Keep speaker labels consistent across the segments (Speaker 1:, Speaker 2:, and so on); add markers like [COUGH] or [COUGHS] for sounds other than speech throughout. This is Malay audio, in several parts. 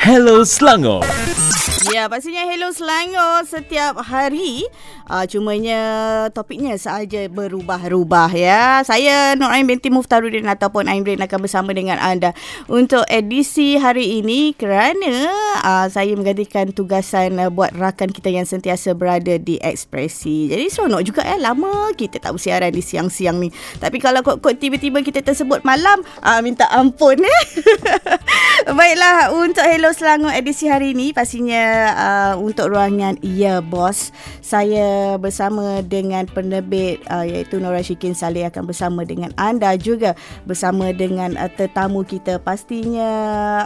Speaker 1: Hello Selangor.
Speaker 2: Ya, pastinya Hello Selangor setiap hari. Uh, cumanya topiknya sahaja berubah-ubah ya. Saya Nur Ain binti Muftarudin ataupun Ain Brain akan bersama dengan anda untuk edisi hari ini kerana uh, saya menggantikan tugasan uh, buat rakan kita yang sentiasa berada di Ekspresi. Jadi seronok juga ya. Lama kita tak bersiaran di siang-siang ni. Tapi kalau kok-kok tiba-tiba kita tersebut malam, uh, minta ampun eh. [LAUGHS] Baiklah, untuk Hello Selangor edisi hari ini pastinya uh, untuk ruangan Ya Bos. Saya bersama dengan penerbit uh, iaitu Nora Syikin Saleh akan bersama dengan anda juga bersama dengan uh, tetamu kita pastinya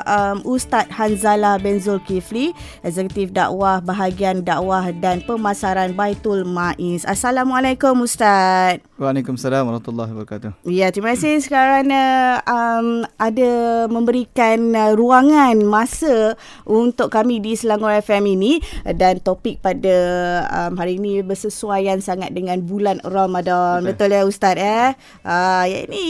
Speaker 2: um, Ustaz Hanzala bin Zulkifli, Eksekutif Dakwah Bahagian Dakwah dan Pemasaran Baitul Maiz. Assalamualaikum Ustaz.
Speaker 3: Waalaikumsalam warahmatullahi wabarakatuh.
Speaker 2: Ya, terima kasih kerana um, ada memberikan uh, ruangan masa untuk kami di Selangor FM ini dan topik pada um, hari ini bersesuaian sangat dengan bulan Ramadan. Betul, Betul ya Ustaz eh? Uh, ya ini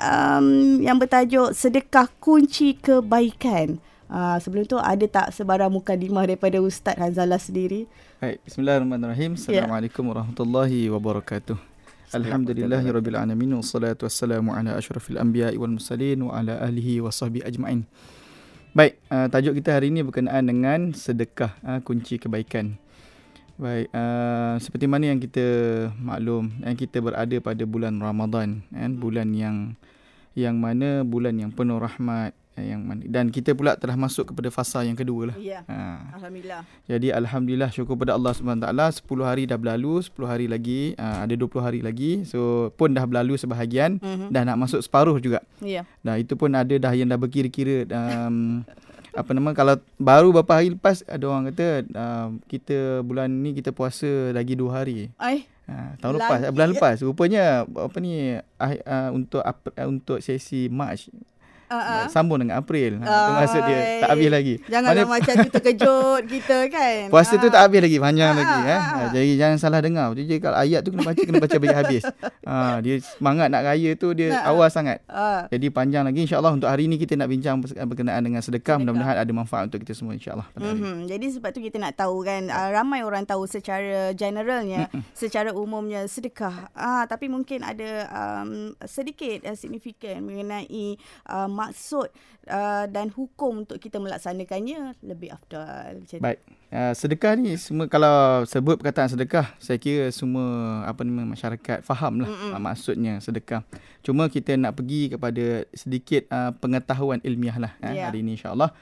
Speaker 2: um, yang bertajuk sedekah kunci kebaikan. Uh, sebelum tu ada tak sebarang mukadimah daripada Ustaz Hanzalah sendiri?
Speaker 3: Baik, bismillahirrahmanirrahim. Ya. Assalamualaikum warahmatullahi wabarakatuh. Alhamdulillahirabbil alamin wassalatu wassalamu ala asyrafil anbiya'i wal mursalin wa ala alihi wa sahbihi ajmain. Baik, uh, tajuk kita hari ini berkenaan dengan sedekah uh, kunci kebaikan. Baik, uh, seperti mana yang kita maklum, yang kita berada pada bulan Ramadan, kan, bulan yang yang mana bulan yang penuh rahmat, Eh, yang mana dan kita pula telah masuk kepada fasa yang kedua lah.
Speaker 2: Ya. Ha. Alhamdulillah.
Speaker 3: Jadi alhamdulillah syukur pada Allah Subhanahu taala 10 hari dah berlalu, 10 hari lagi, uh, ada 20 hari lagi. So pun dah berlalu sebahagian uh-huh. dah nak masuk separuh juga.
Speaker 2: Ya.
Speaker 3: Dah itu pun ada dah yang dah berkira-kira [LAUGHS] um, apa nama kalau baru beberapa hari lepas ada orang kata uh, kita bulan ni kita puasa lagi 2 hari.
Speaker 2: Ai.
Speaker 3: Ha, tahun lepas bulan lepas rupanya apa ni uh, untuk uh, untuk sesi March uh-uh. sambung dengan April. Ha, itu maksud dia tak habis lagi.
Speaker 2: Janganlah Mana, macam tu terkejut [LAUGHS] kita kan.
Speaker 3: Puasa uh. tu tak habis lagi, panjang uh, lagi. Uh, eh. uh. Jadi jangan salah dengar. Jadi kalau ayat tu kena baca, kena baca bagi habis. [LAUGHS] Ha, dia semangat nak raya tu dia uh, awal sangat. Uh. Jadi panjang lagi. InsyaAllah untuk hari ini kita nak bincang berkenaan dengan sedekah. sedekah. Mudah-mudahan ada manfaat untuk kita semua insyaAllah.
Speaker 2: Mm-hmm. Jadi sebab tu kita nak tahu kan, uh, ramai orang tahu secara generalnya, mm-hmm. secara umumnya sedekah. Uh, tapi mungkin ada um, sedikit uh, signifikan mengenai um, maksud uh, dan hukum untuk kita melaksanakannya lebih afdal.
Speaker 3: Jadi. Baik. Uh, sedekah ni semua kalau sebut perkataan sedekah saya kira semua apa nama masyarakat fahamlah uh, maksudnya sedekah. Cuma kita nak pergi kepada sedikit uh, pengetahuan ilmiah lah yeah. hari ini insya-Allah.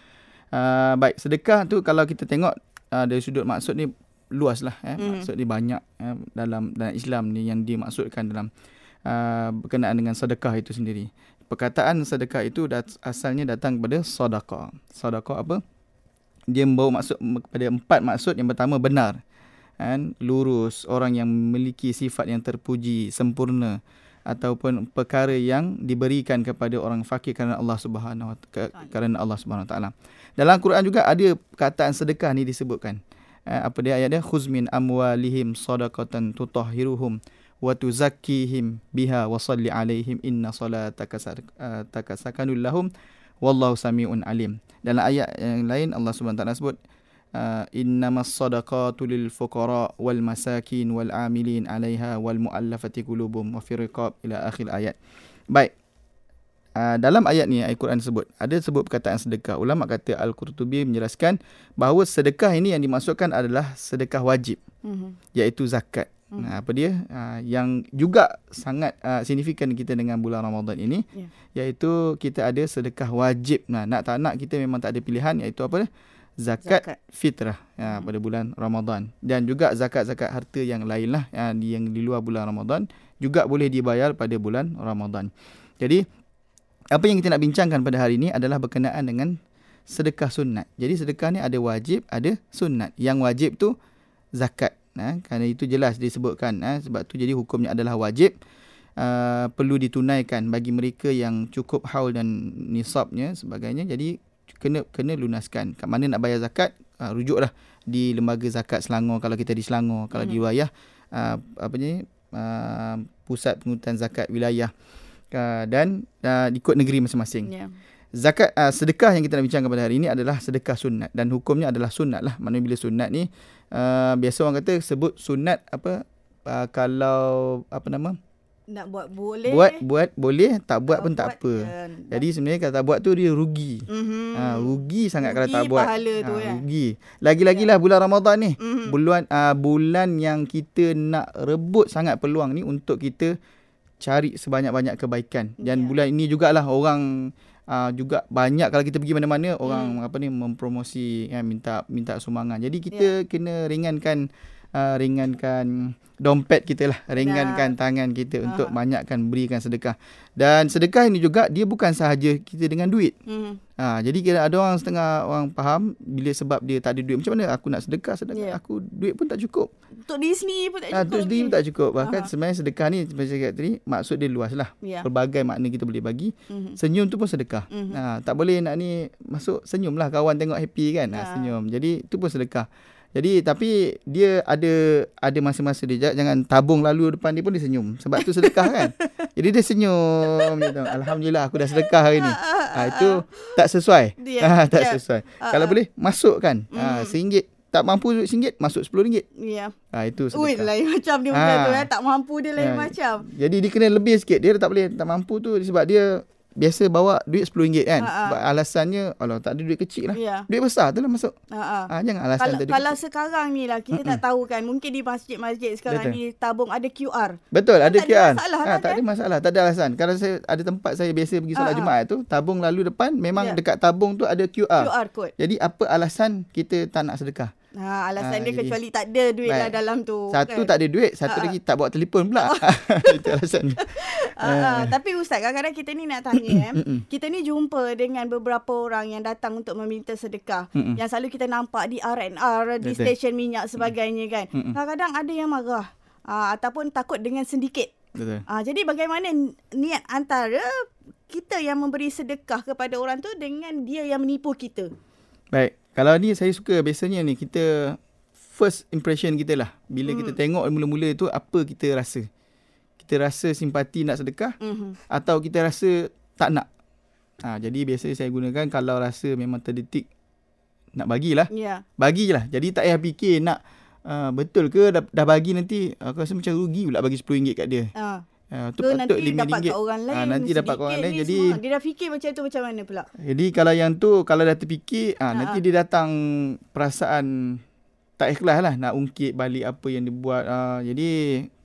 Speaker 3: Uh, baik, sedekah tu kalau kita tengok uh, dari sudut maksud ni luas lah eh. Mm. Maksud dia banyak eh, dalam dalam Islam ni yang dimaksudkan dalam uh, berkenaan dengan sedekah itu sendiri perkataan sedekah itu dat, asalnya datang kepada sedekah. Sedekah apa? Dia membawa maksud kepada empat maksud. Yang pertama benar. Kan? Lurus. Orang yang memiliki sifat yang terpuji, sempurna. Ataupun perkara yang diberikan kepada orang fakir kerana Allah Subhanahu kerana Allah Subhanahu taala. Dalam Quran juga ada perkataan sedekah ni disebutkan. Eh, apa dia ayat dia? Khuzmin amwalihim sadaqatan tutahhiruhum wa tuzakkihim biha wa salli alaihim inna salataka uh, sakanul lahum wallahu samiun alim. Dalam ayat yang lain Allah Subhanahu taala sebut uh, innamas sadaqatu lil fuqara wal masakin wal amilin 'alaiha wal muallafati qulubum wa fi riqab ila akhir ayat. Baik. Uh, dalam ayat ni ayat Quran sebut ada sebut perkataan sedekah. Ulama kata Al-Qurtubi menjelaskan bahawa sedekah ini yang dimaksudkan adalah sedekah wajib. Mm-hmm. iaitu zakat. Hmm. apa dia uh, yang juga sangat uh, signifikan kita dengan bulan Ramadan ini yeah. iaitu kita ada sedekah wajib. Nah, nak tak nak kita memang tak ada pilihan iaitu apa dia? Zakat, zakat. fitrah ya, hmm. pada bulan Ramadan dan juga zakat-zakat harta yang lain lah ya, yang di luar bulan Ramadan juga boleh dibayar pada bulan Ramadan. Jadi apa yang kita nak bincangkan pada hari ini adalah berkenaan dengan sedekah sunat. Jadi sedekah ni ada wajib, ada sunat. Yang wajib tu zakat eh, kerana itu jelas disebutkan eh, sebab tu jadi hukumnya adalah wajib uh, perlu ditunaikan bagi mereka yang cukup haul dan nisabnya sebagainya jadi kena kena lunaskan kat mana nak bayar zakat uh, rujuklah di lembaga zakat Selangor kalau kita di Selangor kalau hmm. di wilayah uh, apa ni uh, pusat pengurutan zakat wilayah uh, dan uh, ikut negeri masing-masing yeah. Zakat uh, sedekah yang kita nak bincangkan pada hari ini adalah sedekah sunat dan hukumnya adalah sunat lah. Maknanya bila sunat ni uh, biasa orang kata sebut sunat apa uh, kalau apa nama?
Speaker 2: Nak buat boleh.
Speaker 3: Buat buat boleh, tak buat
Speaker 2: Tak
Speaker 3: pun tak
Speaker 2: buat,
Speaker 3: apa.
Speaker 2: kan.
Speaker 3: Jadi sebenarnya kalau tak buat tu dia rugi.
Speaker 2: Mhm.
Speaker 3: Ha, rugi sangat kalau
Speaker 2: Rugi
Speaker 3: tak buat.
Speaker 2: pahala tu,
Speaker 3: ha,
Speaker 2: kan?
Speaker 3: rugi. Lagi-lagilah bulan Ramadan ni.
Speaker 2: Mhm.
Speaker 3: Bulan uh, bulan yang kita nak rebut sangat peluang ni untuk kita cari sebanyak-banyak kebaikan. Dan
Speaker 2: Ya.
Speaker 3: bulan ini jugalah orang uh, juga banyak kalau kita pergi mana-mana orang
Speaker 2: Hmm.
Speaker 3: apa ni mempromosi ya, minta minta sumbangan. Jadi kita
Speaker 2: Ya.
Speaker 3: kena ringankan uh, ringankan dompet kita lah, ringankan tangan kita untuk
Speaker 2: Ha.
Speaker 3: banyakkan berikan sedekah. Dan sedekah ini juga dia bukan sahaja kita dengan duit.
Speaker 2: Mhm.
Speaker 3: Ha, jadi kira ada orang setengah orang faham bila sebab dia tak ada duit. Macam mana aku nak sedekah? Sedekah
Speaker 2: Ya.
Speaker 3: aku duit pun tak cukup.
Speaker 2: Untuk diri sendiri pun tak
Speaker 3: Ha,
Speaker 2: cukup.
Speaker 3: untuk sendiri
Speaker 2: ni.
Speaker 3: pun tak cukup. Bahkan
Speaker 2: Aha.
Speaker 3: sebenarnya sedekah ni macam saya kata tadi maksud dia luas lah.
Speaker 2: Ya.
Speaker 3: Pelbagai makna kita boleh bagi.
Speaker 2: Mhm.
Speaker 3: Senyum tu pun sedekah.
Speaker 2: Mhm.
Speaker 3: Ha, tak boleh nak ni masuk senyum lah kawan tengok happy kan. Ha,
Speaker 2: Ha.
Speaker 3: senyum. Jadi tu pun sedekah. Jadi tapi dia ada ada masa-masa dia jangan- tabung lalu depan dia pun dia senyum. Sebab tu sedekah kan. [LAUGHS] Jadi dia senyum dia tahu. Alhamdulillah aku dah sedekah hari ni. Ha, [LAUGHS] itu tak sesuai. Ha, tak
Speaker 2: ya.
Speaker 3: sesuai.
Speaker 2: Ah,
Speaker 3: Kalau boleh masukkan. Ha,
Speaker 2: Mhm.
Speaker 3: RM1 tak mampu RM1 masuk RM10.
Speaker 2: Ya.
Speaker 3: Ha, itu
Speaker 2: Ui,
Speaker 3: sedekah.
Speaker 2: lain macam dia
Speaker 3: Ah.
Speaker 2: tu eh. Tak mampu dia lain
Speaker 3: Ya.
Speaker 2: macam.
Speaker 3: Jadi dia kena lebih sikit. Dia tak boleh tak mampu tu sebab dia biasa bawa duit RM10 kan.
Speaker 2: Ha, ha.
Speaker 3: Sebab alasannya alah tak ada duit kecil lah.
Speaker 2: Ya.
Speaker 3: Duit besar tu lah masuk.
Speaker 2: Ha ah.
Speaker 3: Ha, jangan alasan
Speaker 2: Kalau,
Speaker 3: tadi.
Speaker 2: kalau sekarang ni lah kita tak tahu kan mungkin di masjid-masjid sekarang
Speaker 3: Betul.
Speaker 2: ni tabung ada QR.
Speaker 3: Betul, ada
Speaker 2: tak ada
Speaker 3: QR.
Speaker 2: masalah
Speaker 3: ha,
Speaker 2: lah,
Speaker 3: tak
Speaker 2: kan?
Speaker 3: ada masalah, tak ada alasan. Kalau saya ada tempat saya biasa pergi solat. Jumaat tu, tabung lalu depan memang
Speaker 2: Ya.
Speaker 3: dekat tabung tu ada QR.
Speaker 2: QR code.
Speaker 3: Jadi apa alasan kita tak nak sedekah?
Speaker 2: Ha alasan
Speaker 3: Ah,
Speaker 2: dia
Speaker 3: jadi-
Speaker 2: kecuali tak ada duit lah
Speaker 3: Baik.
Speaker 2: dalam tu.
Speaker 3: Satu
Speaker 2: kan?
Speaker 3: tak ada duit, satu
Speaker 2: Ha, ha.
Speaker 3: lagi tak bawa telefon pula. [LAUGHS] [LAUGHS] Itu alasan.
Speaker 2: Ah, [LAUGHS] ah. Tapi Ustaz kadang-kadang kita ni nak tanya [COUGHS] eh. Kita ni jumpa dengan beberapa orang yang datang untuk meminta sedekah. Yang selalu kita nampak di R&R, di stesen minyak sebagainya kan. Kadang-kadang ada yang marah. Ah, ataupun takut dengan sedikit.
Speaker 3: Betul.
Speaker 2: Ah, jadi bagaimana niat antara kita yang memberi sedekah kepada orang tu dengan dia yang menipu kita?
Speaker 3: Baik. Kalau ni saya suka biasanya ni kita first impression kita lah. Bila hmm. kita tengok mula-mula tu apa kita rasa. Kita rasa simpati nak sedekah
Speaker 2: Mhm.
Speaker 3: atau kita rasa tak nak. Ha, jadi biasa saya gunakan kalau rasa memang terdetik nak bagilah.
Speaker 2: Ya.
Speaker 3: Bagi je lah. Jadi tak payah fikir nak uh, betul ke dah, dah bagi nanti aku rasa macam rugi pula bagi RM10 kat dia.
Speaker 2: Ah.
Speaker 3: Uh, tu
Speaker 2: Ke
Speaker 3: patut
Speaker 2: nanti
Speaker 3: RM5.
Speaker 2: dapat kat orang lain.
Speaker 3: Ah, nanti dapat kat orang lain. Jadi
Speaker 2: semua. Dia dah fikir macam tu macam mana pula?
Speaker 3: jadi kalau yang tu kalau dah terfikir ah,
Speaker 2: Ha,
Speaker 3: nanti
Speaker 2: ha.
Speaker 3: dia datang perasaan tak ikhlas lah nak ungkit balik apa yang dia buat. Ah, jadi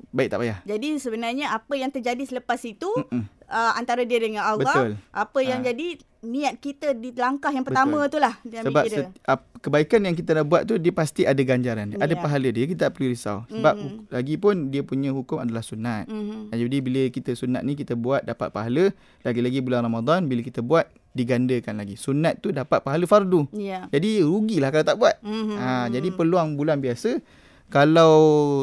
Speaker 3: baik tak payah.
Speaker 2: Jadi sebenarnya apa yang terjadi selepas itu
Speaker 3: Mm-mm.
Speaker 2: Uh, antara dia dengan Allah.
Speaker 3: Betul.
Speaker 2: Apa yang
Speaker 3: Ah.
Speaker 2: jadi niat kita di langkah yang pertama tu lah. Dia ambil
Speaker 3: Sebab
Speaker 2: kira.
Speaker 3: set, ap, kebaikan yang kita dah buat tu dia pasti ada ganjaran. Dia. Ada
Speaker 2: Ya.
Speaker 3: pahala dia. Kita tak perlu risau. Sebab
Speaker 2: Mm-mm.
Speaker 3: lagi pun dia punya hukum adalah sunat.
Speaker 2: Mhm.
Speaker 3: Dan Jadi bila kita sunat ni kita buat dapat pahala. Lagi-lagi bulan Ramadan bila kita buat digandakan lagi. Sunat tu dapat pahala fardu.
Speaker 2: Ya.
Speaker 3: Jadi rugilah kalau tak buat.
Speaker 2: Mhm.
Speaker 3: Ha, jadi peluang bulan biasa kalau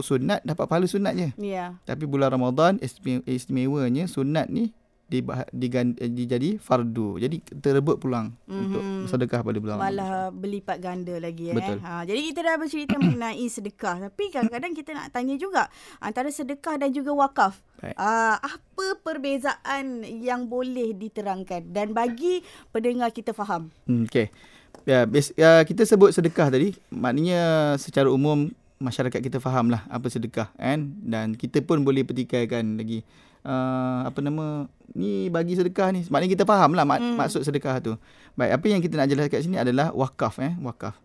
Speaker 3: sunat dapat pahala sunat je.
Speaker 2: Ya.
Speaker 3: Tapi bulan Ramadan istime- istimewanya sunat ni diba- digan- eh, dijadi fardu. Jadi terebut peluang
Speaker 2: Mhm.
Speaker 3: untuk sedekah pada bulan Ramadan.
Speaker 2: Malah berlipat ganda lagi eh.
Speaker 3: Betul.
Speaker 2: Ha, jadi kita dah bercerita [COUGHS] mengenai sedekah. Tapi kadang-kadang kita nak tanya juga antara sedekah dan juga wakaf.
Speaker 3: Baik.
Speaker 2: Uh, apa perbezaan yang boleh diterangkan dan bagi pendengar kita faham?
Speaker 3: Hmm, okay. Ya, bas, ya, kita sebut sedekah tadi. Maknanya secara umum masyarakat kita faham lah apa sedekah kan. Dan kita pun boleh petikaikan lagi. Uh, apa nama ni bagi sedekah ni maknanya kita faham lah mak,
Speaker 2: Hmm.
Speaker 3: maksud sedekah tu baik apa yang kita nak jelaskan kat sini adalah wakaf eh wakaf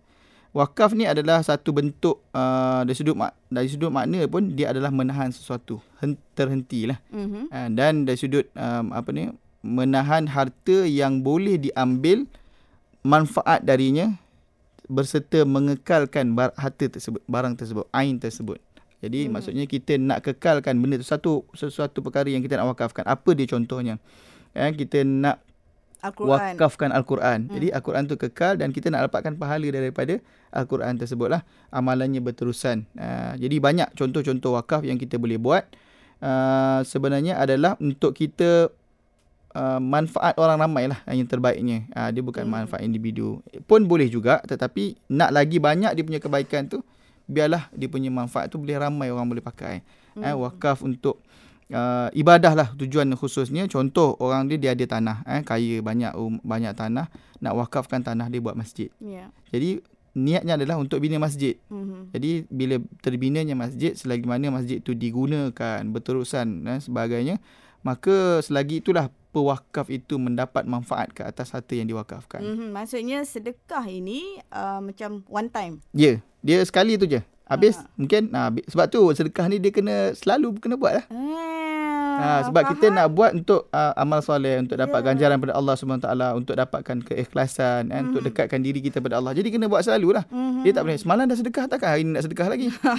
Speaker 3: wakaf ni adalah satu bentuk uh, dari sudut mak, dari sudut makna pun dia adalah menahan sesuatu hen, terhenti lah
Speaker 2: Mhm.
Speaker 3: uh, dan dari sudut um, apa ni menahan harta yang boleh diambil manfaat darinya berserta mengekalkan bar, harta tersebut barang tersebut ain tersebut jadi hmm. maksudnya kita nak kekalkan benda tu satu sesuatu perkara yang kita nak wakafkan apa dia contohnya eh, kita nak
Speaker 2: Al-Quran.
Speaker 3: wakafkan Al-Quran. Hmm. Jadi Al-Quran tu kekal dan kita nak dapatkan pahala daripada Al-Quran tersebutlah. Amalannya berterusan. Uh, jadi banyak contoh-contoh wakaf yang kita boleh buat. Uh, sebenarnya adalah untuk kita uh, manfaat orang ramai lah yang terbaiknya. Uh, dia bukan
Speaker 2: Hmm.
Speaker 3: manfaat individu. Pun boleh juga tetapi nak lagi banyak dia punya kebaikan tu biarlah dia punya manfaat tu boleh ramai orang boleh pakai. Hmm. Eh, wakaf untuk uh, ibadah lah tujuan khususnya contoh orang dia dia ada tanah eh kaya banyak um, banyak tanah nak wakafkan tanah dia buat masjid.
Speaker 2: Ya.
Speaker 3: Jadi niatnya adalah untuk bina masjid.
Speaker 2: Mhm.
Speaker 3: Jadi bila terbinanya masjid selagi mana masjid itu digunakan berterusan dan sebagainya maka selagi itulah pewakaf itu mendapat manfaat ke atas harta yang diwakafkan.
Speaker 2: Mhm. Maksudnya sedekah ini uh, macam one time.
Speaker 3: Ya, dia sekali tu je. Habis
Speaker 2: Ah.
Speaker 3: mungkin ha, sebab tu sedekah ni dia kena selalu kena buat lah.
Speaker 2: Ah,
Speaker 3: Ha, sebab
Speaker 2: faham.
Speaker 3: kita nak buat untuk uh, amal soleh untuk dapat
Speaker 2: Ya.
Speaker 3: ganjaran pada Allah Subhanahu taala untuk dapatkan keikhlasan kan untuk dekatkan diri kita pada Allah. Jadi kena buat selalu lah.
Speaker 2: Mhm.
Speaker 3: Dia tak boleh semalam dah sedekah takkan hari ni nak sedekah lagi. ha.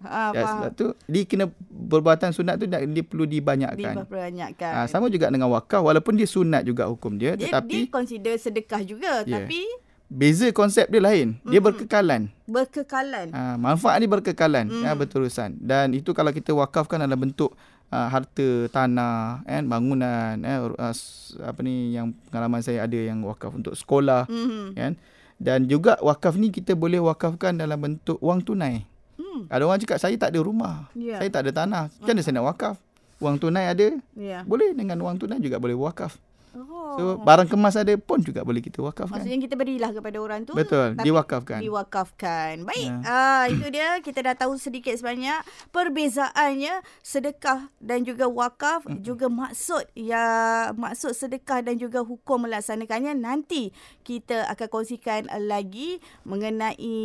Speaker 3: [LAUGHS]
Speaker 2: Ah,
Speaker 3: Ya, sebab tu dia kena perbuatan sunat tu dia, dia perlu dibanyakkan.
Speaker 2: Dibanyakkan.
Speaker 3: Ha, sama juga dengan wakaf walaupun dia sunat juga hukum dia,
Speaker 2: dia,
Speaker 3: tetapi
Speaker 2: dia consider sedekah juga
Speaker 3: Ya.
Speaker 2: tapi
Speaker 3: beza konsep dia lain. Dia berkekalan.
Speaker 2: berkekalan.
Speaker 3: Ha, manfaat ni berkekalan mm. ya, berterusan dan itu kalau kita wakafkan dalam bentuk uh, harta tanah kan bangunan eh, s- apa ni yang pengalaman saya ada yang wakaf untuk sekolah
Speaker 2: Mhm.
Speaker 3: kan dan juga wakaf ni kita boleh wakafkan dalam bentuk wang tunai
Speaker 2: Hmm.
Speaker 3: ada orang cakap saya tak ada rumah
Speaker 2: Ya.
Speaker 3: saya tak ada tanah macam mana saya nak wakaf wang tunai ada
Speaker 2: Ya.
Speaker 3: boleh dengan wang tunai juga boleh wakaf
Speaker 2: Oh.
Speaker 3: so barang kemas ada pun juga boleh kita wakafkan
Speaker 2: Maksudnya kita berilah kepada orang tu.
Speaker 3: betul diwakafkan
Speaker 2: Diwakafkan. Baik.
Speaker 3: Ya.
Speaker 2: Ah [COUGHS] itu dia kita dah tahu sedikit sebanyak perbezaannya sedekah dan juga wakaf mm. juga maksud ya maksud sedekah dan juga hukum melaksanakannya nanti kita akan kongsikan lagi mengenai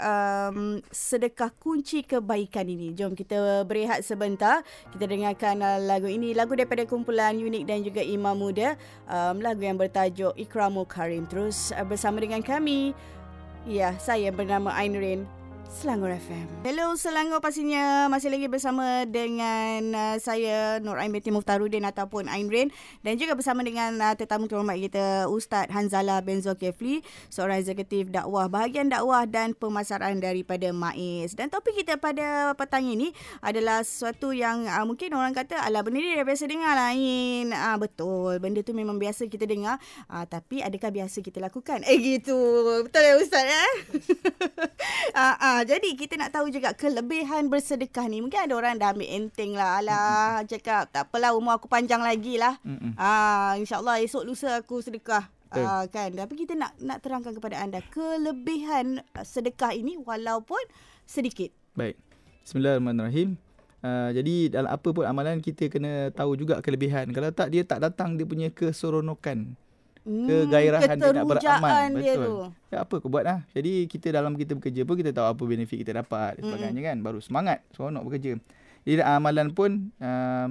Speaker 2: um, sedekah kunci kebaikan ini. Jom kita berehat sebentar. Kita dengarkan uh, lagu ini lagu daripada kumpulan Unik dan juga Imam Muda um, lagu yang bertajuk Ikramul Karim. Terus uh, bersama dengan kami Ya, saya bernama Ainrin. Selangor FM. Hello Selangor pastinya masih lagi bersama dengan uh, saya Nur Ain binti Muftarudin ataupun Ain Rain dan juga bersama dengan uh, tetamu terhormat kita Ustaz Hanzala bin Zulkifli seorang eksekutif dakwah bahagian dakwah dan pemasaran daripada MAIS. Dan topik kita pada petang ini adalah sesuatu yang uh, mungkin orang kata alah benda ni dah biasa dengar lah Ain. Ah betul, benda tu memang biasa kita dengar uh, tapi adakah biasa kita lakukan? Eh gitu. Betul ya Ustaz ya? [LAUGHS] Ah, ah, jadi kita nak tahu juga kelebihan bersedekah ni. Mungkin ada orang dah ambil enteng lah. Alah, cakap tak apalah umur aku panjang lagi lah.
Speaker 3: Mm-mm.
Speaker 2: Ah, InsyaAllah esok lusa aku sedekah.
Speaker 3: Betul.
Speaker 2: Ah, kan. Tapi kita nak nak terangkan kepada anda kelebihan ah, sedekah ini walaupun sedikit.
Speaker 3: Baik. Bismillahirrahmanirrahim. Uh, jadi dalam apa pun amalan kita kena tahu juga kelebihan. Kalau tak dia tak datang dia punya keseronokan. Kegairahan dia nak beramal.
Speaker 2: dia
Speaker 3: Betul.
Speaker 2: tu.
Speaker 3: Ya apa aku buat lah. Jadi kita dalam kita bekerja pun kita tahu apa benefit kita dapat dan sebagainya kan. Baru semangat seronok bekerja. Jadi amalan pun um,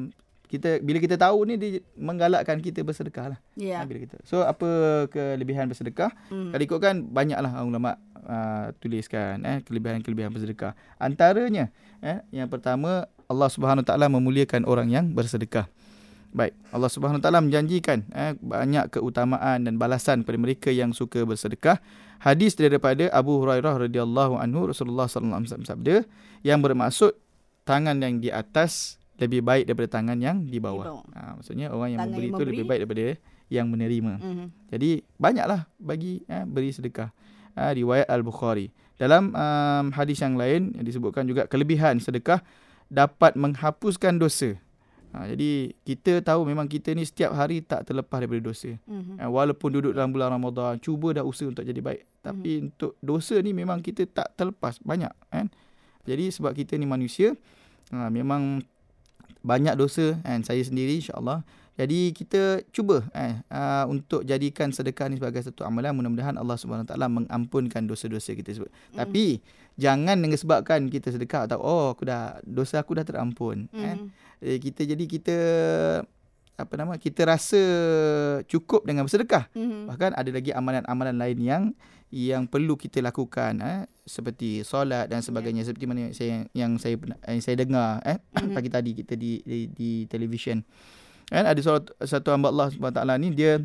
Speaker 3: kita bila kita tahu ni dia menggalakkan kita bersedekah lah.
Speaker 2: Ya.
Speaker 3: Ha, bila kita. So apa kelebihan bersedekah?
Speaker 2: Hmm.
Speaker 3: Kalau ikutkan banyaklah ulama uh, tuliskan eh kelebihan-kelebihan bersedekah. Antaranya eh yang pertama Allah Subhanahu taala memuliakan orang yang bersedekah. Baik, Allah Subhanahu taala menjanjikan eh banyak keutamaan dan balasan kepada mereka yang suka bersedekah. Hadis daripada Abu Hurairah radhiyallahu anhu Rasulullah sallallahu alaihi wasallam sabda yang bermaksud tangan yang di atas lebih baik daripada tangan yang di bawah.
Speaker 2: bawah.
Speaker 3: Ha, maksudnya orang yang
Speaker 2: Tangan
Speaker 3: memberi
Speaker 2: yang
Speaker 3: itu lebih
Speaker 2: memberi.
Speaker 3: baik daripada yang menerima.
Speaker 2: Mhm.
Speaker 3: Jadi banyaklah bagi eh, beri sedekah. Ha, riwayat Al-Bukhari. Dalam um, hadis yang lain yang disebutkan juga kelebihan sedekah dapat menghapuskan dosa. Ha, jadi kita tahu memang kita ni setiap hari tak terlepas daripada dosa.
Speaker 2: Mhm.
Speaker 3: Ha, walaupun duduk dalam bulan Ramadan, cuba dah usaha untuk jadi baik. Tapi
Speaker 2: Mhm.
Speaker 3: untuk dosa ni memang kita tak terlepas banyak kan. Jadi sebab kita ni manusia, ha, memang banyak dosa kan saya sendiri insya-Allah. Jadi kita cuba eh uh, untuk jadikan sedekah ni sebagai satu amalan mudah-mudahan Allah Subhanahu taala mengampunkan dosa-dosa kita sebut. Mm. Tapi jangan dengan sebabkan kita sedekah atau oh aku dah dosa aku dah terampun mm. kan.
Speaker 2: Mhm.
Speaker 3: Eh, kita jadi kita apa nama kita rasa cukup dengan bersedekah.
Speaker 2: Mhm.
Speaker 3: Bahkan ada lagi amalan-amalan lain yang yang perlu kita lakukan eh seperti solat dan sebagainya seperti mana yang saya yang saya yang saya dengar eh
Speaker 2: Mhm. [COUGHS]
Speaker 3: pagi tadi kita di di, di televisyen. Kan ada satu, satu hamba Allah Subhanahu taala ni dia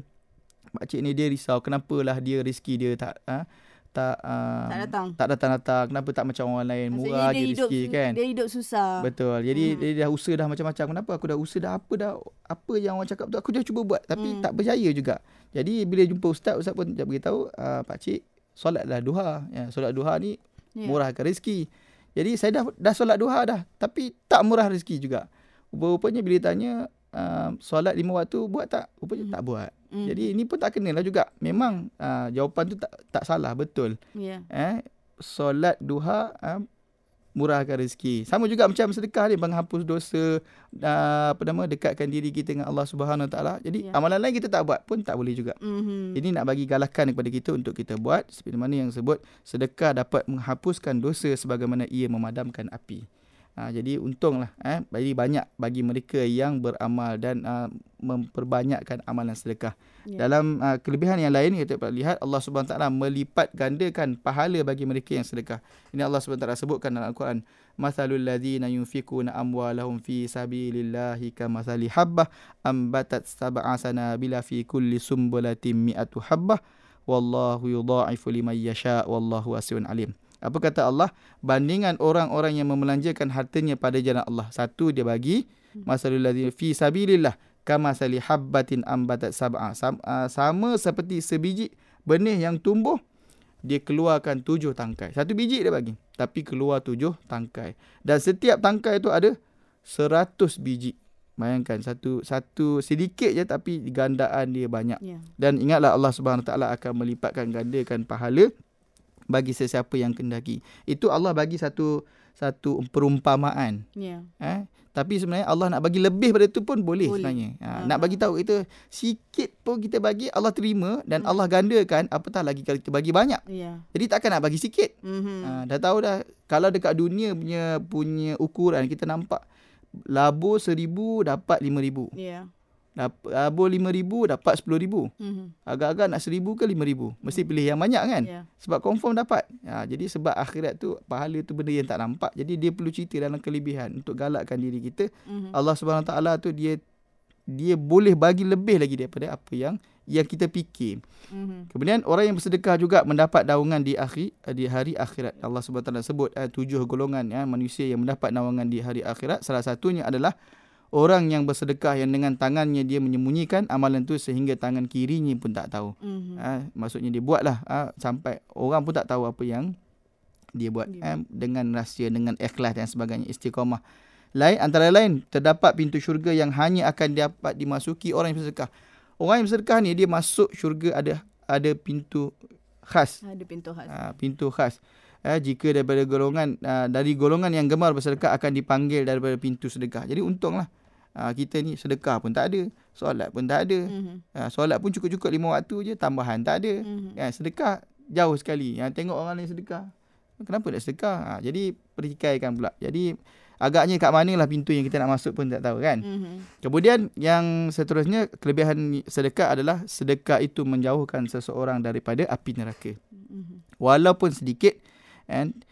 Speaker 3: makcik ni dia risau kenapalah dia rezeki dia tak ha, tak uh,
Speaker 2: Tak datang.
Speaker 3: tak datang-datang kenapa tak macam orang lain
Speaker 2: Maksudnya
Speaker 3: murah
Speaker 2: dia hidup
Speaker 3: rezeki kan
Speaker 2: Dia hidup susah.
Speaker 3: Betul. Jadi
Speaker 2: Hmm.
Speaker 3: dia dah usaha dah macam-macam. Kenapa aku dah usaha dah apa dah apa yang orang cakap tu aku dah cuba buat tapi
Speaker 2: Hmm.
Speaker 3: tak berjaya juga. Jadi bila jumpa ustaz ustaz pun dia beritahu uh, pak cik solatlah duha. Ya solat duha ni
Speaker 2: Ya.
Speaker 3: murahkan rezeki. Jadi saya dah dah solat duha dah tapi tak murah rezeki juga. rupanya bila tanya uh, solat lima waktu buat tak? Rupanya
Speaker 2: Hmm.
Speaker 3: tak buat.
Speaker 2: Mm.
Speaker 3: Jadi ini pun tak kena lah juga. Memang uh, jawapan tu tak tak salah betul.
Speaker 2: Ya.
Speaker 3: Eh solat duha uh, murahkan rezeki. Sama juga macam sedekah ni menghapus dosa uh, apa nama dekatkan diri kita dengan Allah Subhanahu Taala. Jadi
Speaker 2: Ya.
Speaker 3: amalan lain kita tak buat pun tak boleh juga.
Speaker 2: Mhm.
Speaker 3: Ini nak bagi galakan kepada kita untuk kita buat seperti mana yang sebut sedekah dapat menghapuskan dosa sebagaimana ia memadamkan api. Ha, jadi untunglah eh bagi banyak bagi mereka yang beramal dan uh, memperbanyakkan amalan sedekah.
Speaker 2: Ya.
Speaker 3: Dalam uh, kelebihan yang lain kita dapat lihat Allah Subhanahu taala melipat gandakan pahala bagi mereka yang sedekah. Ini Allah Subhanahu taala sebutkan dalam Al-Quran, "Mathalul ladzina yunfikuna amwalahum fi sabilillahi kamathali habbah ambatat sab'a sanabila fi kulli sumbulatin mi'atu habbah wallahu yudha'ifu liman yasha wallahu wasi'un alim." Apa kata Allah? Bandingan orang-orang yang memelanjakan hartanya pada jalan Allah. Satu dia bagi masalul ladzina fi sabilillah kama sali habbatin ambatat sab'a uh, sama seperti sebiji benih yang tumbuh dia keluarkan tujuh tangkai satu biji dia bagi tapi keluar tujuh tangkai dan setiap tangkai itu ada seratus biji bayangkan satu satu sedikit je tapi gandaan dia banyak
Speaker 2: Ya.
Speaker 3: dan ingatlah Allah Subhanahu Wa Taala akan melipatkan gandakan pahala bagi sesiapa yang kendaki itu Allah bagi satu satu perumpamaan
Speaker 2: Ya.
Speaker 3: Eh? Tapi sebenarnya Allah nak bagi lebih pada itu pun boleh,
Speaker 2: Boleh.
Speaker 3: sebenarnya. Ha,
Speaker 2: Ha,
Speaker 3: nak
Speaker 2: ha.
Speaker 3: bagi tahu kita sikit pun kita bagi Allah terima dan
Speaker 2: Hmm.
Speaker 3: Allah gandakan apatah lagi kalau kita bagi banyak.
Speaker 2: Ya.
Speaker 3: Jadi takkan nak bagi sikit.
Speaker 2: Mhm.
Speaker 3: Ha, dah tahu dah kalau dekat dunia punya punya ukuran kita nampak labur seribu dapat lima ribu.
Speaker 2: Ya.
Speaker 3: Dapat labur lima ribu dapat sepuluh ribu.
Speaker 2: Mhm.
Speaker 3: Agak-agak nak seribu ke lima ribu. Mesti pilih yang banyak kan?
Speaker 2: Ya.
Speaker 3: Sebab confirm dapat. Ha, jadi sebab akhirat tu pahala tu benda yang tak nampak. Jadi dia perlu cerita dalam kelebihan untuk galakkan diri kita
Speaker 2: Mhm.
Speaker 3: Allah Subhanahu Taala tu dia dia boleh bagi lebih lagi daripada apa yang yang kita fikir.
Speaker 2: Mhm.
Speaker 3: Kemudian orang yang bersedekah juga mendapat daungan di akhir di hari akhirat. Allah Subhanahu Taala sebut eh, tujuh golongan ya manusia yang mendapat naungan di hari akhirat. Salah satunya adalah orang yang bersedekah yang dengan tangannya dia menyembunyikan amalan tu sehingga tangan kirinya pun tak tahu.
Speaker 2: Mhm.
Speaker 3: Ha, maksudnya dia buatlah ha, sampai orang pun tak tahu apa yang dia buat
Speaker 2: Dia
Speaker 3: ha, dengan rahsia dengan ikhlas dan sebagainya istiqamah. Lain antara lain terdapat pintu syurga yang hanya akan dapat dimasuki orang yang bersedekah. Orang yang bersedekah ni dia masuk syurga ada ada pintu khas.
Speaker 2: Ada pintu khas.
Speaker 3: Ha, pintu khas. Ha, jika daripada golongan ha, dari golongan yang gemar bersedekah akan dipanggil daripada pintu sedekah. Jadi untunglah. Ha, kita ni sedekah pun tak ada, solat pun tak ada.
Speaker 2: Mhm.
Speaker 3: Ha, solat pun cukup-cukup lima waktu je, tambahan tak ada.
Speaker 2: Mhm.
Speaker 3: Ya, sedekah jauh sekali. Yang tengok orang lain sedekah. Kenapa nak sedekah? Ha, jadi pertikaikan pula. Jadi agaknya kat manalah pintu yang kita nak masuk pun tak tahu kan.
Speaker 2: Mhm.
Speaker 3: Kemudian yang seterusnya kelebihan sedekah adalah sedekah itu menjauhkan seseorang daripada api neraka.
Speaker 2: Mhm.
Speaker 3: Walaupun sedikit and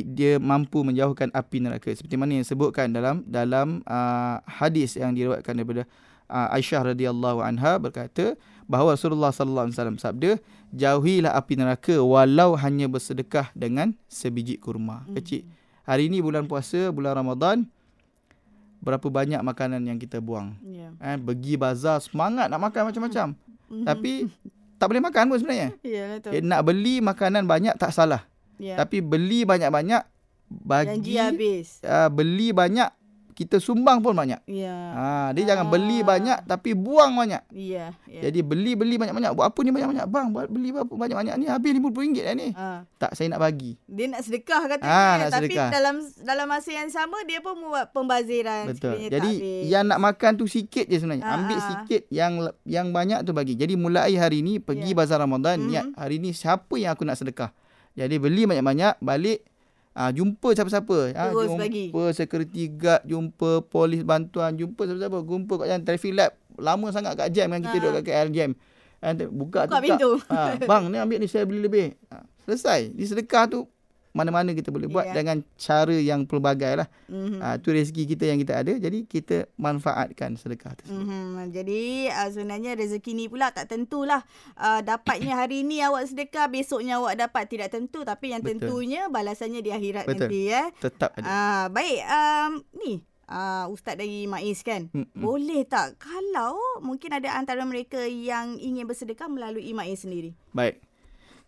Speaker 3: dia mampu menjauhkan api neraka seperti mana yang disebutkan dalam dalam uh, hadis yang diriwayatkan daripada uh, Aisyah radhiyallahu anha berkata bahawa Rasulullah sallallahu alaihi wasallam sabda jauhilah api neraka walau hanya bersedekah dengan sebiji kurma
Speaker 2: Mhm.
Speaker 3: kecil. Hari ini bulan puasa, bulan Ramadan berapa banyak makanan yang kita buang.
Speaker 2: Ya.
Speaker 3: Eh, pergi bazar semangat nak makan macam-macam.
Speaker 2: Mhm.
Speaker 3: Tapi tak boleh makan pun sebenarnya. [LAUGHS]
Speaker 2: Ya betul.
Speaker 3: Eh, nak beli makanan banyak tak salah.
Speaker 2: Ya.
Speaker 3: Tapi beli banyak-banyak
Speaker 2: Janji
Speaker 3: bagi
Speaker 2: habis.
Speaker 3: uh, beli banyak kita sumbang pun banyak.
Speaker 2: Ya.
Speaker 3: Ha, dia jangan beli
Speaker 2: Ah.
Speaker 3: banyak tapi buang banyak.
Speaker 2: Ya. Ya.
Speaker 3: Jadi beli-beli banyak-banyak. Buat apa ni banyak-banyak? Bang, buat beli berapa banyak-banyak ni? Habis RM50 dah ni.
Speaker 2: Ah.
Speaker 3: Tak, saya nak bagi.
Speaker 2: Dia nak sedekah katanya
Speaker 3: Ah, nak
Speaker 2: tapi
Speaker 3: sedekah.
Speaker 2: dalam dalam masa yang sama dia pun buat pembaziran
Speaker 3: Betul. Jadi yang nak makan tu sikit je sebenarnya.
Speaker 2: Ah,
Speaker 3: Ambil sikit yang yang banyak tu bagi. Jadi mulai hari ni pergi
Speaker 2: Ya.
Speaker 3: bazar Ramadan
Speaker 2: Mhm.
Speaker 3: niat hari ni siapa yang aku nak sedekah. Jadi beli banyak-banyak balik Ah, jumpa siapa-siapa. Ah,
Speaker 2: Terus
Speaker 3: jumpa security guard, jumpa polis bantuan, jumpa siapa-siapa. Jumpa kat jalan traffic light. Lama sangat kat jam kan kita
Speaker 2: Ah.
Speaker 3: duduk kat KL jam. Ah, buka,
Speaker 2: Buka
Speaker 3: tutup.
Speaker 2: pintu.
Speaker 3: Ah, bang, ni ambil ni saya beli lebih. Ah, selesai. Di sedekah tu mana-mana kita boleh buat
Speaker 2: Ya.
Speaker 3: dengan cara yang pelbagai lah.
Speaker 2: Mhm.
Speaker 3: Ah, tu rezeki kita yang kita ada. Jadi kita manfaatkan sedekah tersebut.
Speaker 2: Mhm. Jadi uh, sebenarnya rezeki ni pula tak tentulah uh, dapatnya hari ni awak sedekah besoknya awak dapat tidak tentu tapi yang
Speaker 3: Betul.
Speaker 2: tentunya balasannya di akhirat
Speaker 3: Betul.
Speaker 2: nanti ya.
Speaker 3: Tetap ada.
Speaker 2: Ah baik um, ni uh, ustaz dari Maiz kan.
Speaker 3: Mm-mm.
Speaker 2: Boleh tak kalau mungkin ada antara mereka yang ingin bersedekah melalui Maiz sendiri.
Speaker 3: Baik.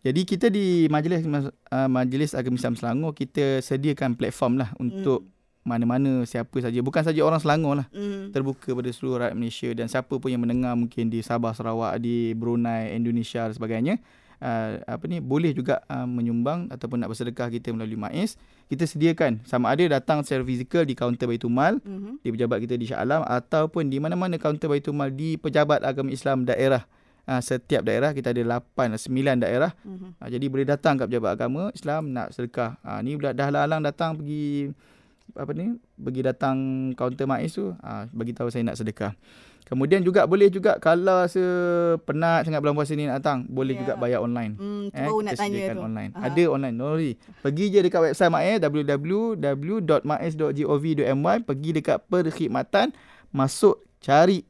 Speaker 3: Jadi kita di Majlis uh, Majlis Agama Islam Selangor kita sediakan platform lah untuk mana-mana siapa saja. Bukan saja orang Selangor lah.
Speaker 2: Mm.
Speaker 3: terbuka pada seluruh rakyat Malaysia dan siapa pun yang mendengar mungkin di Sabah Sarawak di Brunei Indonesia dan sebagainya uh, apa ni boleh juga uh, menyumbang ataupun nak bersedekah kita melalui MAIS kita sediakan. Sama ada datang secara fizikal di kaunter Baitul Mal
Speaker 2: Mhm.
Speaker 3: di pejabat kita di Shah Alam ataupun di mana-mana kaunter Baitul Mal di pejabat agama Islam daerah uh, setiap daerah kita ada 8 9 daerah
Speaker 2: Mhm.
Speaker 3: Ha, jadi boleh datang ke pejabat agama Islam nak sedekah. Ha, ni dah, dah lalang datang pergi apa ni? Pergi datang kaunter MAIS tu, ha, bagi tahu saya nak sedekah. Kemudian juga boleh juga kalau se penat sangat bulan puasa ni nak datang, boleh
Speaker 2: Ya.
Speaker 3: juga bayar online.
Speaker 2: Hmm,
Speaker 3: Eh,
Speaker 2: baru nak tanya tu.
Speaker 3: online.
Speaker 2: Aha.
Speaker 3: Ada online. No worry. Pergi je dekat website MAIS www.mais.gov.my pergi dekat perkhidmatan masuk cari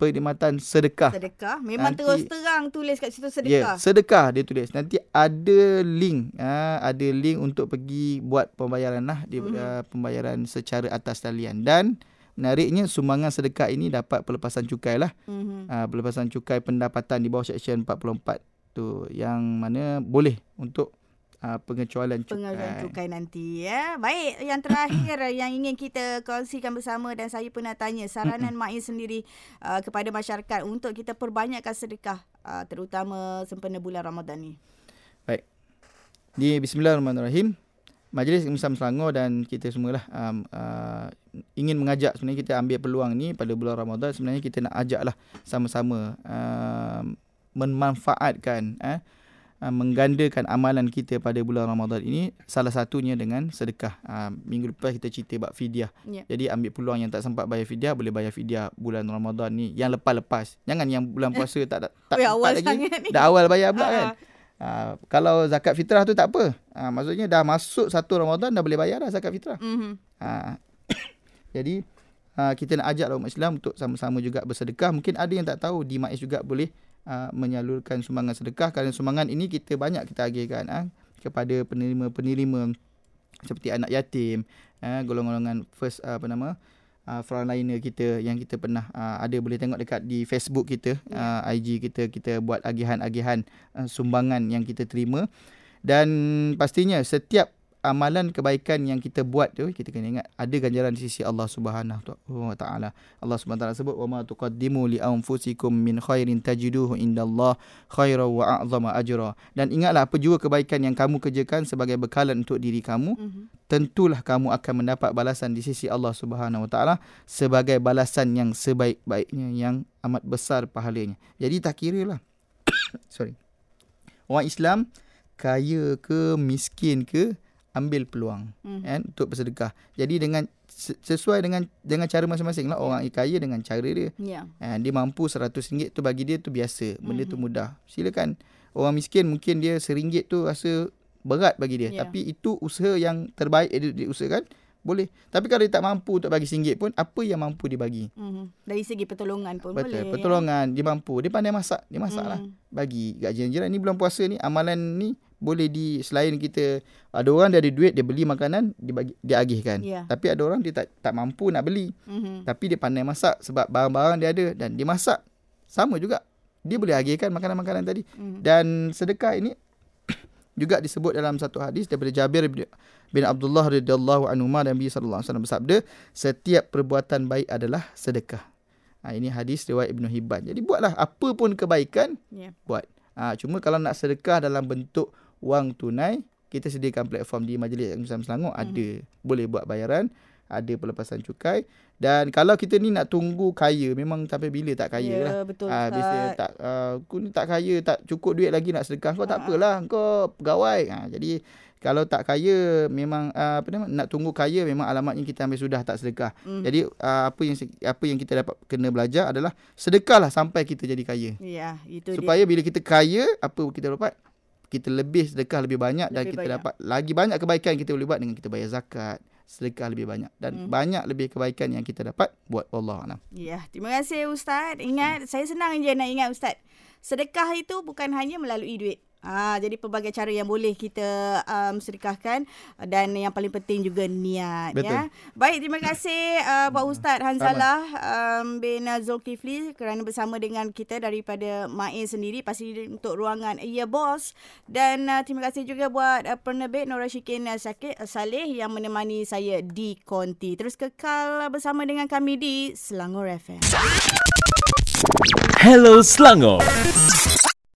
Speaker 3: perkhidmatan sedekah.
Speaker 2: Sedekah. Memang
Speaker 3: Nanti-
Speaker 2: terus terang tulis kat situ
Speaker 3: Ya,
Speaker 2: sedekah.
Speaker 3: yeah, sedekah dia tulis. Nanti ada link, ha, ada link untuk pergi buat pembayaran lah, di,
Speaker 2: Mhm.
Speaker 3: uh, pembayaran secara atas talian dan menariknya sumbangan sedekah ini dapat pelepasan cukai lah.
Speaker 2: Mhm.
Speaker 3: Uh, pelepasan cukai pendapatan di bawah Seksyen 44 tu yang mana boleh untuk uh, pengecualian cukai.
Speaker 2: pengeluaran cukai nanti ya. Baik, yang terakhir [COUGHS] yang ingin kita kongsikan bersama dan saya pun nak tanya saranan Maiz sendiri uh, kepada masyarakat untuk kita perbanyakkan sedekah uh, terutama sempena bulan Ramadan ni.
Speaker 3: Baik. Di Bismillahirrahmanirrahim. Majlis Islam Selangor dan kita semualah um, uh, ingin mengajak sebenarnya kita ambil peluang ni pada bulan Ramadan sebenarnya kita nak ajaklah sama-sama um, memanfaatkan eh, menggandakan amalan kita pada bulan Ramadan ini salah satunya dengan sedekah. Uh, minggu lepas kita cerita bab fidyah.
Speaker 2: Ya.
Speaker 3: Jadi ambil peluang yang tak sempat bayar fidyah boleh bayar fidyah bulan Ramadan ni yang lepas-lepas. Jangan yang bulan puasa tak tak, tak sempat
Speaker 2: awal
Speaker 3: lagi.
Speaker 2: ni.
Speaker 3: Dah awal bayar pula
Speaker 2: Ah,
Speaker 3: kan. Uh, kalau zakat fitrah tu tak apa. Uh, maksudnya dah masuk satu Ramadan dah boleh bayar dah zakat fitrah.
Speaker 2: Mhm.
Speaker 3: Uh, [COUGHS] jadi uh, kita nak ajak umat Islam untuk sama-sama juga bersedekah. Mungkin ada yang tak tahu di MAIS juga boleh uh, menyalurkan sumbangan sedekah. Kerana sumbangan ini kita banyak kita agihkan uh, kepada penerima-penerima seperti anak yatim, uh, golongan-golongan first uh, apa nama uh, frontliner kita yang kita pernah uh, ada. Boleh tengok dekat di Facebook kita, uh, IG kita kita buat agihan-agihan uh, sumbangan yang kita terima. Dan pastinya setiap amalan kebaikan yang kita buat tu kita kena ingat ada ganjaran di sisi Allah Subhanahu wa taala. Allah Subhanahu wa taala sebut wa ma tuqaddimu li anfusikum min khairin tajiduhu indallah khairan wa a'zama ajra. Dan ingatlah apa jua kebaikan yang kamu kerjakan sebagai bekalan untuk diri kamu,
Speaker 2: Mhm.
Speaker 3: tentulah kamu akan mendapat balasan di sisi Allah Subhanahu wa taala sebagai balasan yang sebaik-baiknya yang amat besar pahalanya. Jadi tak kira lah. [COUGHS] Sorry. Orang Islam kaya ke miskin ke ambil peluang
Speaker 2: Mhm.
Speaker 3: kan untuk bersedekah. Jadi dengan se- sesuai dengan dengan cara masing-masing lah orang kaya dengan cara dia.
Speaker 2: Ya.
Speaker 3: Ha, dia mampu RM100 tu bagi dia tu biasa. Benda
Speaker 2: Mhm.
Speaker 3: tu mudah. Silakan. Orang miskin mungkin dia RM1 tu rasa berat bagi dia.
Speaker 2: Ya.
Speaker 3: Tapi itu usaha yang terbaik dia, dia usahakan. Boleh. Tapi kalau dia tak mampu untuk bagi RM1 pun, apa yang mampu dia bagi?
Speaker 2: Mhm. Dari segi pertolongan pun
Speaker 3: Betul.
Speaker 2: boleh. ya.
Speaker 3: Pertolongan. Dia mampu. Dia pandai masak. Dia masak lah.
Speaker 2: Mhm.
Speaker 3: Bagi kat jiran-jiran. Ni bulan puasa ni, amalan ni boleh di selain kita ada orang dia ada duit dia beli makanan dia bagi dia agihkan.
Speaker 2: Ya.
Speaker 3: Tapi ada orang dia tak tak mampu nak beli.
Speaker 2: Mhm.
Speaker 3: Tapi dia pandai masak sebab barang-barang dia ada dan dia masak sama juga. Dia boleh agihkan makanan-makanan tadi.
Speaker 2: Mhm.
Speaker 3: Dan sedekah ini [COUGHS] juga disebut dalam satu hadis daripada Jabir bin, bin Abdullah radhiyallahu anhu dan Nabi sallallahu alaihi wasallam bersabda, setiap perbuatan baik adalah sedekah. Ha, ini hadis riwayat Ibnu Hibban. Jadi buatlah apa pun kebaikan
Speaker 2: Ya.
Speaker 3: buat. Ha, cuma kalau nak sedekah dalam bentuk wang tunai, kita sediakan platform di Majlis Islam Selangor
Speaker 2: Hmm.
Speaker 3: ada. Boleh buat bayaran, ada pelepasan cukai dan kalau kita ni nak tunggu kaya memang sampai bila tak kaya
Speaker 2: ya,
Speaker 3: lah.
Speaker 2: betul.
Speaker 3: Ah, dia
Speaker 2: Ustaz.
Speaker 3: tak uh, aku ni tak kaya, tak cukup duit lagi nak sedekah. Kau tak
Speaker 2: Ha, ha.
Speaker 3: apalah, kau pegawai. Ha, jadi kalau tak kaya memang uh, apa nama nak tunggu kaya memang alamatnya kita ambil sudah tak sedekah.
Speaker 2: Mhm.
Speaker 3: Jadi uh, apa yang apa yang kita dapat kena belajar adalah sedekahlah sampai kita jadi kaya.
Speaker 2: Ya, itu dia.
Speaker 3: Supaya bila kita kaya, apa kita dapat? Kita lebih sedekah lebih banyak dan
Speaker 2: Lebih
Speaker 3: kita
Speaker 2: banyak.
Speaker 3: dapat lagi banyak kebaikan kita boleh buat dengan kita bayar zakat, sedekah lebih banyak dan
Speaker 2: Hmm.
Speaker 3: banyak lebih kebaikan yang kita dapat buat Allah alam.
Speaker 2: Ya, terima kasih Ustaz. Ingat, saya senang je nak ingat Ustaz. Sedekah itu bukan hanya melalui duit. Ah, jadi pelbagai cara yang boleh kita um, sedekahkan dan yang paling penting juga niat
Speaker 3: Betul.
Speaker 2: ya. Baik, terima kasih uh, Pak Ustaz Hanzalah um, bin Zulkifli kerana bersama dengan kita daripada Main sendiri pasti untuk ruangan Ya Boss dan uh, terima kasih juga buat uh, penerbit Nora Syikin uh, Sakit uh, Saleh yang menemani saya di Konti. Terus kekal bersama dengan kami di Selangor FM.
Speaker 1: Hello Selangor.